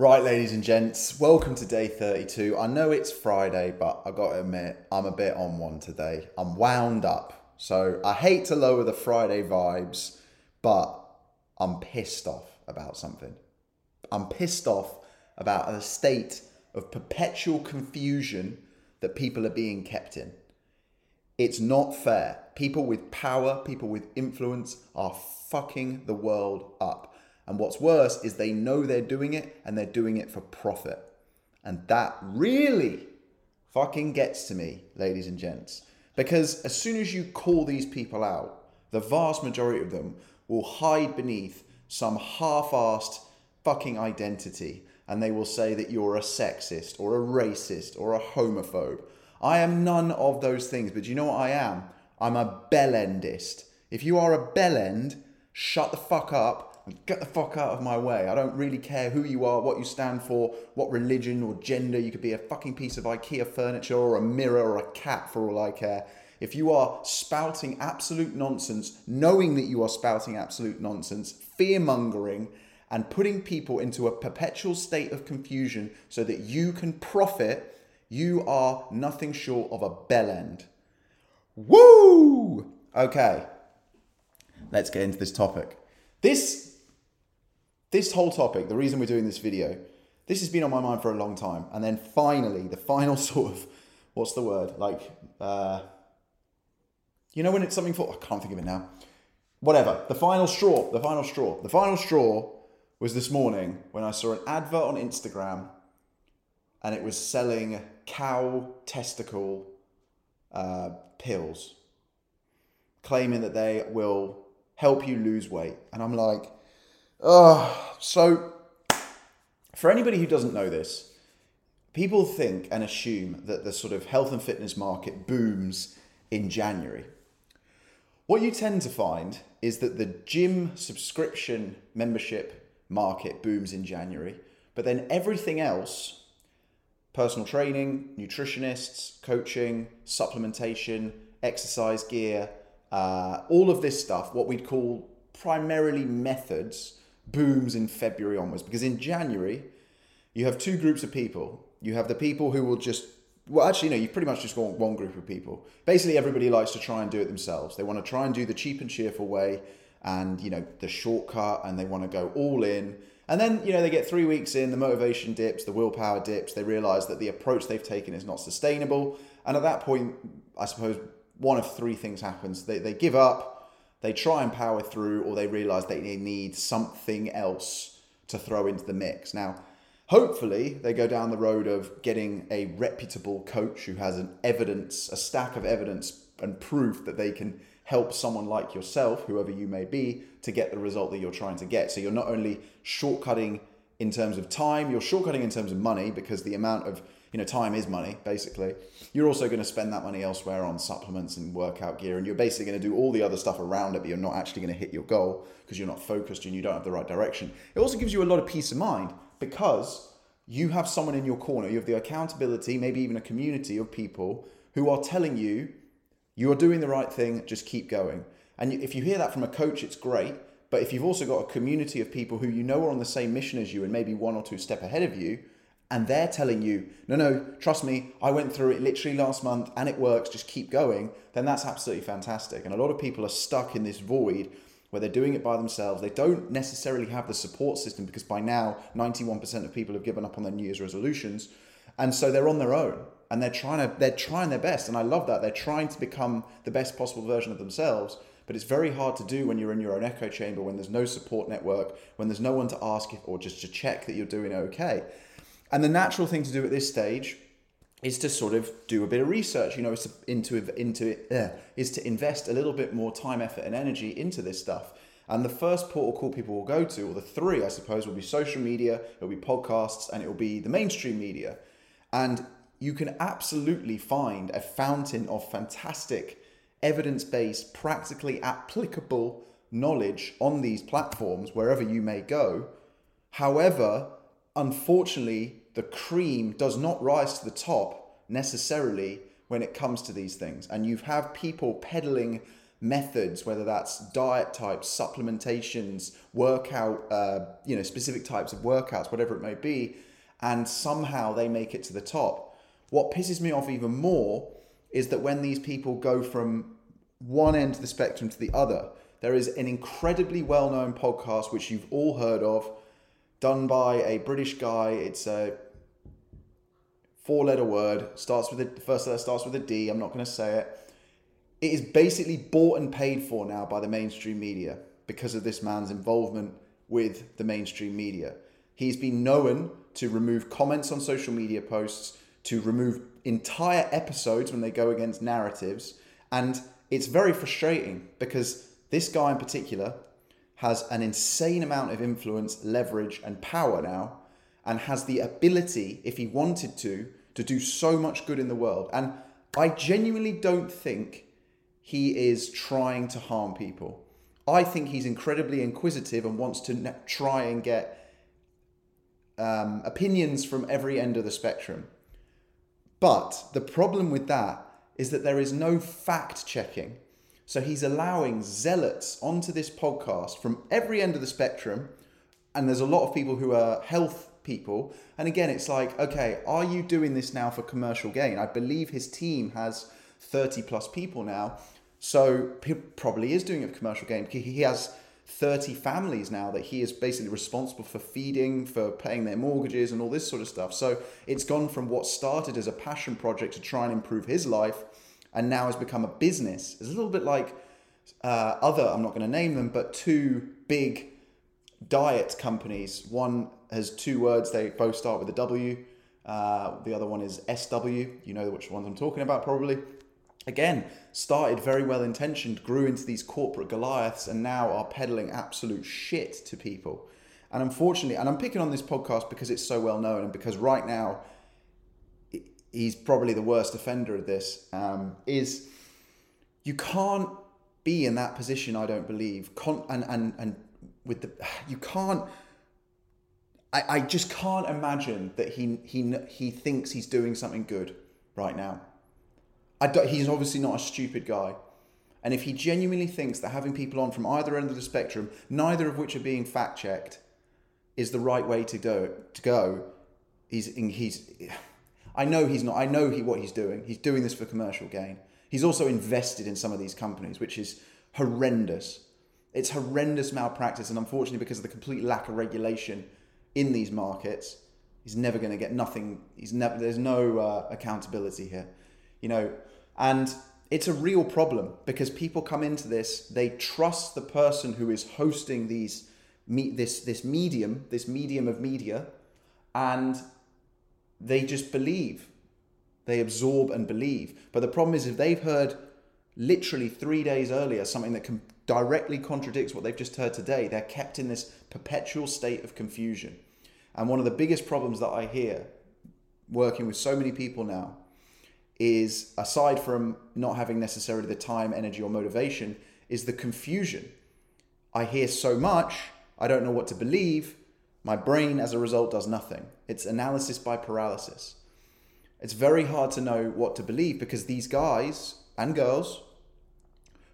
Right, ladies and gents, welcome to day 32. I know it's Friday, but I gotta admit, I'm a bit on one today. I'm wound up. So I hate to lower the Friday vibes, but I'm pissed off about something. I'm pissed off about a state of perpetual confusion that people are being kept in. It's not fair. People with power, people with influence are fucking the world up. And what's worse is they know they're doing it and they're doing it for profit. And that really fucking gets to me, ladies and gents. Because as soon as you call these people out, the vast majority of them will hide beneath some half assed fucking identity and they will say that you're a sexist or a racist or a homophobe. I am none of those things, but you know what I am? I'm a bellendist. If you are a bellend, shut the fuck up get the fuck out of my way. I don't really care who you are, what you stand for, what religion or gender. You could be a fucking piece of IKEA furniture or a mirror or a cat for all I care. If you are spouting absolute nonsense, knowing that you are spouting absolute nonsense, fear mongering, and putting people into a perpetual state of confusion so that you can profit, you are nothing short of a bell end. Woo! Okay, let's get into this topic. This this whole topic, the reason we're doing this video, this has been on my mind for a long time. And then finally, the final sort of, what's the word? Like, uh, you know when it's something for, I can't think of it now. Whatever. The final straw, the final straw. The final straw was this morning when I saw an advert on Instagram and it was selling cow testicle uh, pills, claiming that they will help you lose weight. And I'm like, Oh, so for anybody who doesn't know this, people think and assume that the sort of health and fitness market booms in January. What you tend to find is that the gym subscription membership market booms in January, but then everything else personal training, nutritionists, coaching, supplementation, exercise gear, uh, all of this stuff, what we'd call primarily methods, booms in February onwards because in January you have two groups of people. You have the people who will just well, actually, no, you've pretty much just got one group of people. Basically, everybody likes to try and do it themselves. They want to try and do the cheap and cheerful way and, you know, the shortcut, and they want to go all in. And then, you know, they get three weeks in, the motivation dips, the willpower dips. They realize that the approach they've taken is not sustainable. And at that point, I suppose one of three things happens. They, they give up, they try and power through or they realize they need something else to throw into the mix. Now, hopefully, they go down the road of getting a reputable coach who has an evidence, a stack of evidence and proof that they can help someone like yourself, whoever you may be, to get the result that you're trying to get. So you're not only shortcutting in terms of time, you're shortcutting in terms of money because the amount of you know, time is money, basically. You're also going to spend that money elsewhere on supplements and workout gear, and you're basically going to do all the other stuff around it, but you're not actually going to hit your goal because you're not focused and you don't have the right direction. It also gives you a lot of peace of mind because you have someone in your corner, you have the accountability, maybe even a community of people who are telling you you are doing the right thing, just keep going. And if you hear that from a coach, it's great. But if you've also got a community of people who you know are on the same mission as you and maybe one or two step ahead of you, and they're telling you, no, no, trust me, I went through it literally last month and it works, just keep going, then that's absolutely fantastic. And a lot of people are stuck in this void where they're doing it by themselves. They don't necessarily have the support system because by now, 91% of people have given up on their New Year's resolutions. And so they're on their own and they're trying to they're trying their best and I love that. They're trying to become the best possible version of themselves, but it's very hard to do when you're in your own echo chamber when there's no support network, when there's no one to ask if or just to check that you're doing okay. And the natural thing to do at this stage is to sort of do a bit of research. You know, is to, into into uh, is to invest a little bit more time, effort, and energy into this stuff. And the first port of call people will go to, or the three, I suppose, will be social media, it'll be podcasts, and it'll be the mainstream media. And you can absolutely find a fountain of fantastic, evidence based, practically applicable knowledge on these platforms wherever you may go. However, unfortunately, the cream does not rise to the top necessarily when it comes to these things. And you have people peddling methods, whether that's diet types, supplementations, workout, uh, you know, specific types of workouts, whatever it may be, and somehow they make it to the top. What pisses me off even more is that when these people go from one end of the spectrum to the other, there is an incredibly well known podcast which you've all heard of, done by a British guy. It's a four letter word, starts with a, the first letter starts with a D. I'm not going to say it it is basically bought and paid for now by the mainstream media because of this man's involvement with the mainstream media. He's been known to remove comments on social media posts, to remove entire episodes when they go against narratives. And it's very frustrating because this guy in particular has an insane amount of influence, leverage, and power now, and has the ability, if he wanted to, to do so much good in the world. And I genuinely don't think he is trying to harm people. I think he's incredibly inquisitive and wants to try and get um, opinions from every end of the spectrum. But the problem with that is that there is no fact checking. So he's allowing zealots onto this podcast from every end of the spectrum. And there's a lot of people who are health people. And again, it's like, okay, are you doing this now for commercial gain? I believe his team has 30 plus people now. So he probably is doing a commercial game. He has 30 families now that he is basically responsible for feeding, for paying their mortgages, and all this sort of stuff. So it's gone from what started as a passion project to try and improve his life, and now has become a business. It's a little bit like uh, other, I'm not going to name them, but two big diet companies. One has two words, they both start with a W. Uh, the other one is SW. You know which ones I'm talking about, probably again, started very well intentioned, grew into these corporate Goliaths, and now are peddling absolute shit to people. And unfortunately, and I'm picking on this podcast because it's so well known, and because right now he's probably the worst offender of this. Um, is you can't be in that position. I don't believe, Con- and and and with the you can't. I, I just can't imagine that he he he thinks he's doing something good right now. He's obviously not a stupid guy. And if he genuinely thinks that having people on from either end of the spectrum, neither of which are being fact checked, is the right way to go, to go, he's he's. I know he's not. I know he what he's doing. He's doing this for commercial gain. He's also invested in some of these companies, which is horrendous. It's horrendous malpractice, and unfortunately, because of the complete lack of regulation in these markets, he's never going to get nothing. He's never. There's no uh, accountability here. You know, and it's a real problem because people come into this, they trust the person who is hosting these meet this this medium, this medium of media, and they just believe. They absorb and believe. But the problem is if they've heard literally three days earlier something that can directly contradicts what they've just heard today, they're kept in this perpetual state of confusion. And one of the biggest problems that I hear working with so many people now is aside from not having necessarily the time, energy, or motivation, is the confusion. I hear so much, I don't know what to believe. My brain, as a result, does nothing. It's analysis by paralysis. It's very hard to know what to believe because these guys and girls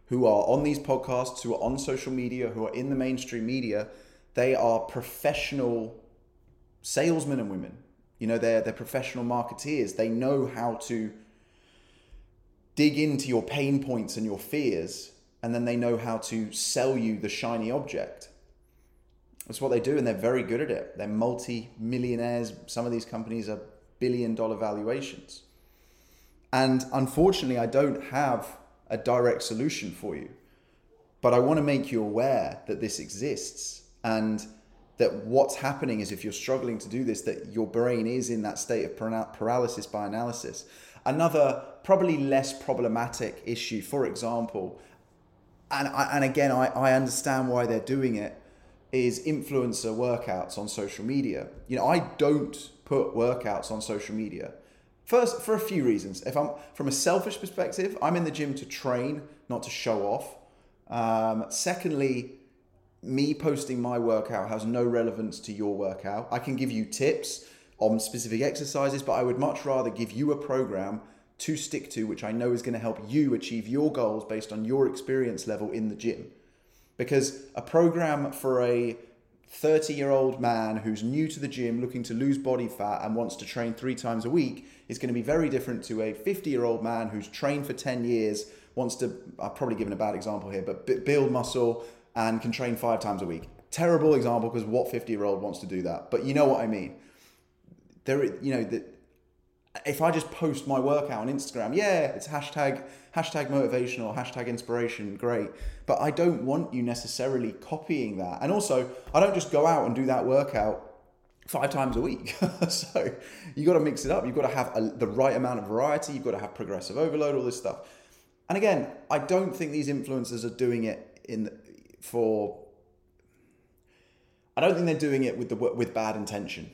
who are on these podcasts, who are on social media, who are in the mainstream media, they are professional salesmen and women. You know, they're, they're professional marketeers. They know how to dig into your pain points and your fears, and then they know how to sell you the shiny object. That's what they do, and they're very good at it. They're multi millionaires. Some of these companies are billion dollar valuations. And unfortunately, I don't have a direct solution for you. But I want to make you aware that this exists and that what's happening is if you're struggling to do this, that your brain is in that state of paralysis by analysis. Another probably less problematic issue, for example, and I, and again, I, I understand why they're doing it, is influencer workouts on social media. You know, I don't put workouts on social media. First, for a few reasons. If I'm from a selfish perspective, I'm in the gym to train, not to show off. Um, secondly, me posting my workout has no relevance to your workout. I can give you tips on specific exercises, but I would much rather give you a program to stick to, which I know is going to help you achieve your goals based on your experience level in the gym. Because a program for a 30 year old man who's new to the gym, looking to lose body fat and wants to train three times a week is going to be very different to a 50 year old man who's trained for 10 years, wants to, I've probably given a bad example here, but build muscle and can train five times a week. Terrible example because what 50 year old wants to do that? But you know what I mean. There, you know, that if I just post my workout on Instagram, yeah, it's hashtag hashtag motivational, hashtag inspiration, great. But I don't want you necessarily copying that. And also, I don't just go out and do that workout five times a week. so you got to mix it up. You've got to have a, the right amount of variety. You've got to have progressive overload, all this stuff. And again, I don't think these influencers are doing it in for. I don't think they're doing it with the with bad intention.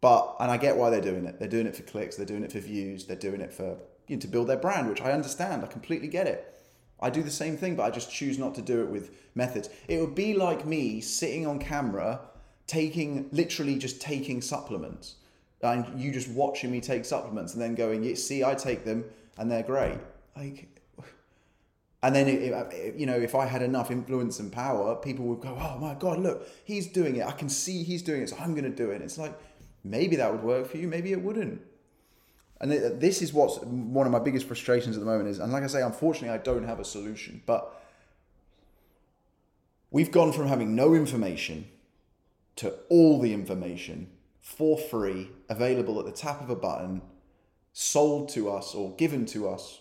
But and I get why they're doing it. They're doing it for clicks. They're doing it for views. They're doing it for you know, to build their brand, which I understand. I completely get it. I do the same thing, but I just choose not to do it with methods. It would be like me sitting on camera, taking literally just taking supplements, and you just watching me take supplements, and then going, "See, I take them, and they're great." Like, and then it, it, you know, if I had enough influence and power, people would go, "Oh my god, look, he's doing it. I can see he's doing it, so I'm going to do it." It's like maybe that would work for you, maybe it wouldn't. And this is what's one of my biggest frustrations at the moment is, and like I say, unfortunately, I don't have a solution, but we've gone from having no information to all the information for free, available at the tap of a button, sold to us or given to us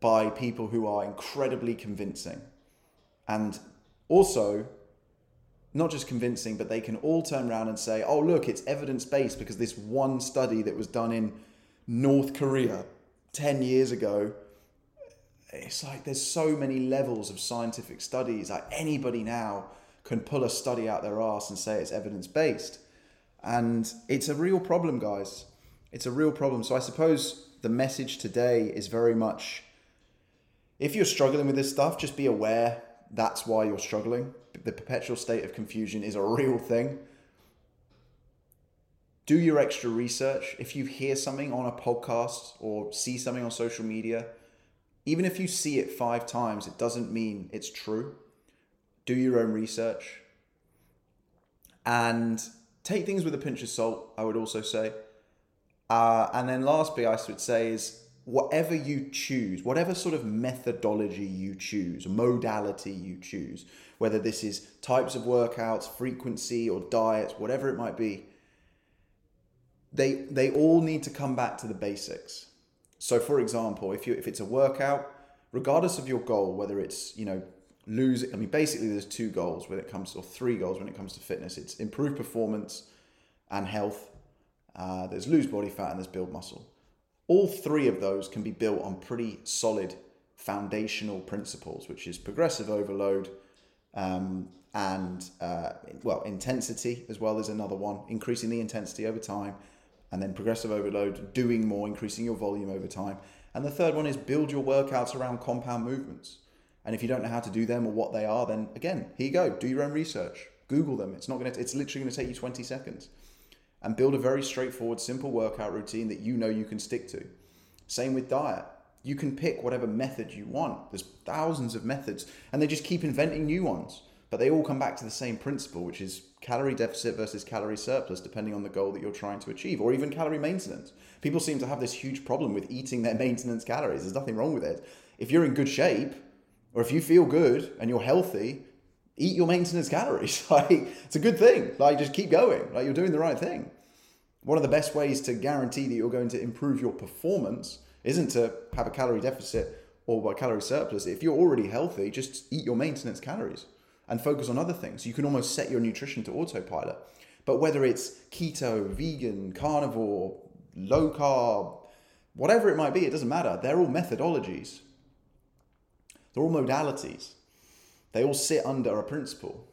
by people who are incredibly convincing. And also, not just convincing, but they can all turn around and say, oh, look, it's evidence based because this one study that was done in North Korea 10 years ago. It's like there's so many levels of scientific studies. Like anybody now can pull a study out their ass and say it's evidence based. And it's a real problem, guys. It's a real problem. So I suppose the message today is very much if you're struggling with this stuff, just be aware that's why you're struggling the perpetual state of confusion is a real thing. Do your extra research. If you hear something on a podcast or see something on social media, even if you see it five times, it doesn't mean it's true. Do your own research. And take things with a pinch of salt, I would also say. Uh, and then lastly, I would say is whatever you choose, whatever sort of methodology you choose, modality you choose, whether this is types of workouts, frequency, or diets, whatever it might be, they they all need to come back to the basics. So, for example, if you if it's a workout, regardless of your goal, whether it's you know lose, I mean, basically there's two goals when it comes or three goals when it comes to fitness. It's improve performance and health. Uh, there's lose body fat and there's build muscle. All three of those can be built on pretty solid foundational principles, which is progressive overload, um, and uh, well, intensity as well is another one, increasing the intensity over time, and then progressive overload, doing more, increasing your volume over time. And the third one is build your workouts around compound movements. And if you don't know how to do them or what they are, then again, here you go. Do your own research. Google them. It's not going to. It's literally going to take you 20 seconds, and build a very straightforward, simple workout routine that you know you can stick to. Same with diet you can pick whatever method you want. There's thousands of methods, and they just keep inventing new ones. But they all come back to the same principle, which is calorie deficit versus calorie surplus, depending on the goal that you're trying to achieve, or even calorie maintenance. People seem to have this huge problem with eating their maintenance calories. There's nothing wrong with it. If you're in good shape, or if you feel good and you're healthy, eat your maintenance calories. like it's a good thing. Like just keep going. Like you're doing the right thing. One of the best ways to guarantee that you're going to improve your performance isn't to have a calorie deficit or a calorie surplus. If you're already healthy, just eat your maintenance calories and focus on other things. You can almost set your nutrition to autopilot. But whether it's keto, vegan, carnivore, low carb, whatever it might be, it doesn't matter. They're all methodologies, they're all modalities. They all sit under a principle.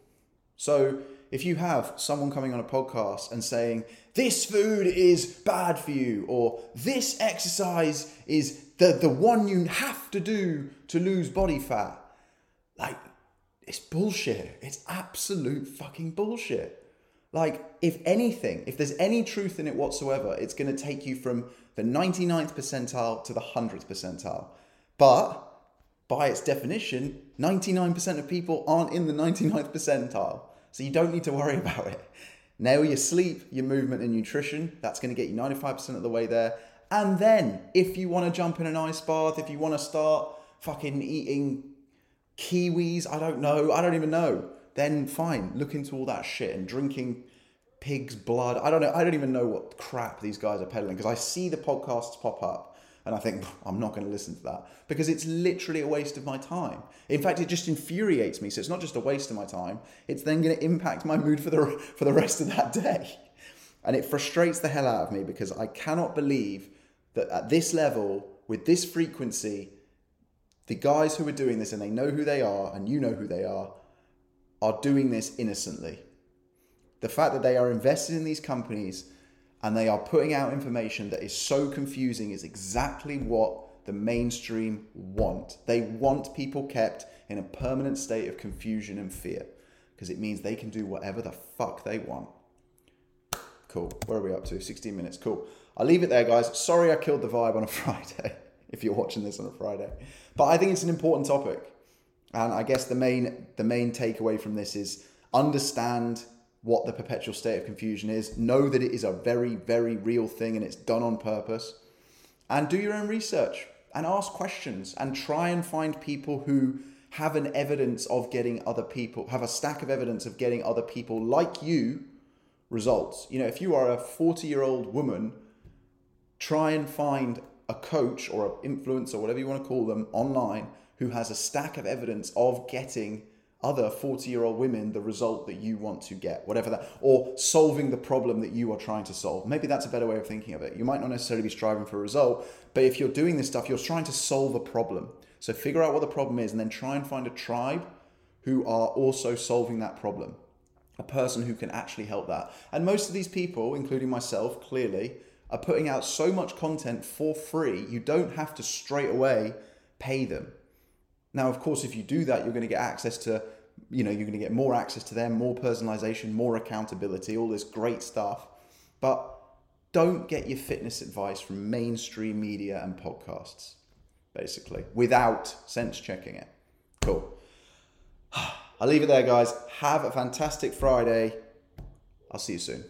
So if you have someone coming on a podcast and saying, this food is bad for you, or this exercise is the, the one you have to do to lose body fat, like, it's bullshit. It's absolute fucking bullshit. Like, if anything, if there's any truth in it whatsoever, it's going to take you from the 99th percentile to the 100th percentile. But by its definition, 99% of people aren't in the 99th percentile. So you don't need to worry about it. Nail your sleep, your movement, and nutrition. That's going to get you 95% of the way there. And then, if you want to jump in an ice bath, if you want to start fucking eating kiwis, I don't know, I don't even know, then fine, look into all that shit and drinking pig's blood. I don't know, I don't even know what crap these guys are peddling because I see the podcasts pop up and I think I'm not going to listen to that because it's literally a waste of my time. In fact, it just infuriates me. So it's not just a waste of my time; it's then going to impact my mood for the for the rest of that day, and it frustrates the hell out of me because I cannot believe that at this level, with this frequency, the guys who are doing this and they know who they are, and you know who they are, are doing this innocently. The fact that they are invested in these companies and they are putting out information that is so confusing is exactly what the mainstream want. They want people kept in a permanent state of confusion and fear because it means they can do whatever the fuck they want. Cool. Where are we up to? 16 minutes. Cool. I'll leave it there, guys. Sorry I killed the vibe on a Friday, if you're watching this on a Friday. But I think it's an important topic. And I guess the main the main takeaway from this is understand what the perpetual state of confusion is. Know that it is a very, very real thing and it's done on purpose. And do your own research and ask questions and try and find people who have an evidence of getting other people, have a stack of evidence of getting other people like you results. You know, if you are a 40 year old woman, try and find a coach or an influencer, whatever you want to call them, online who has a stack of evidence of getting other 40 year old women the result that you want to get, whatever that, or solving the problem that you are trying to solve. Maybe that's a better way of thinking of it. You might not necessarily be striving for a result, but if you're doing this stuff, you're trying to solve a problem. So figure out what the problem is and then try and find a tribe who are also solving that problem, a person who can actually help that. And most of these people, including myself, clearly, are putting out so much content for free, you don't have to straight away pay them. Now, of course, if you do that, you're going to get access to, you know, you're going to get more access to them, more personalization, more accountability, all this great stuff. But don't get your fitness advice from mainstream media and podcasts, basically, without sense checking it. Cool. I'll leave it there, guys. Have a fantastic Friday. I'll see you soon.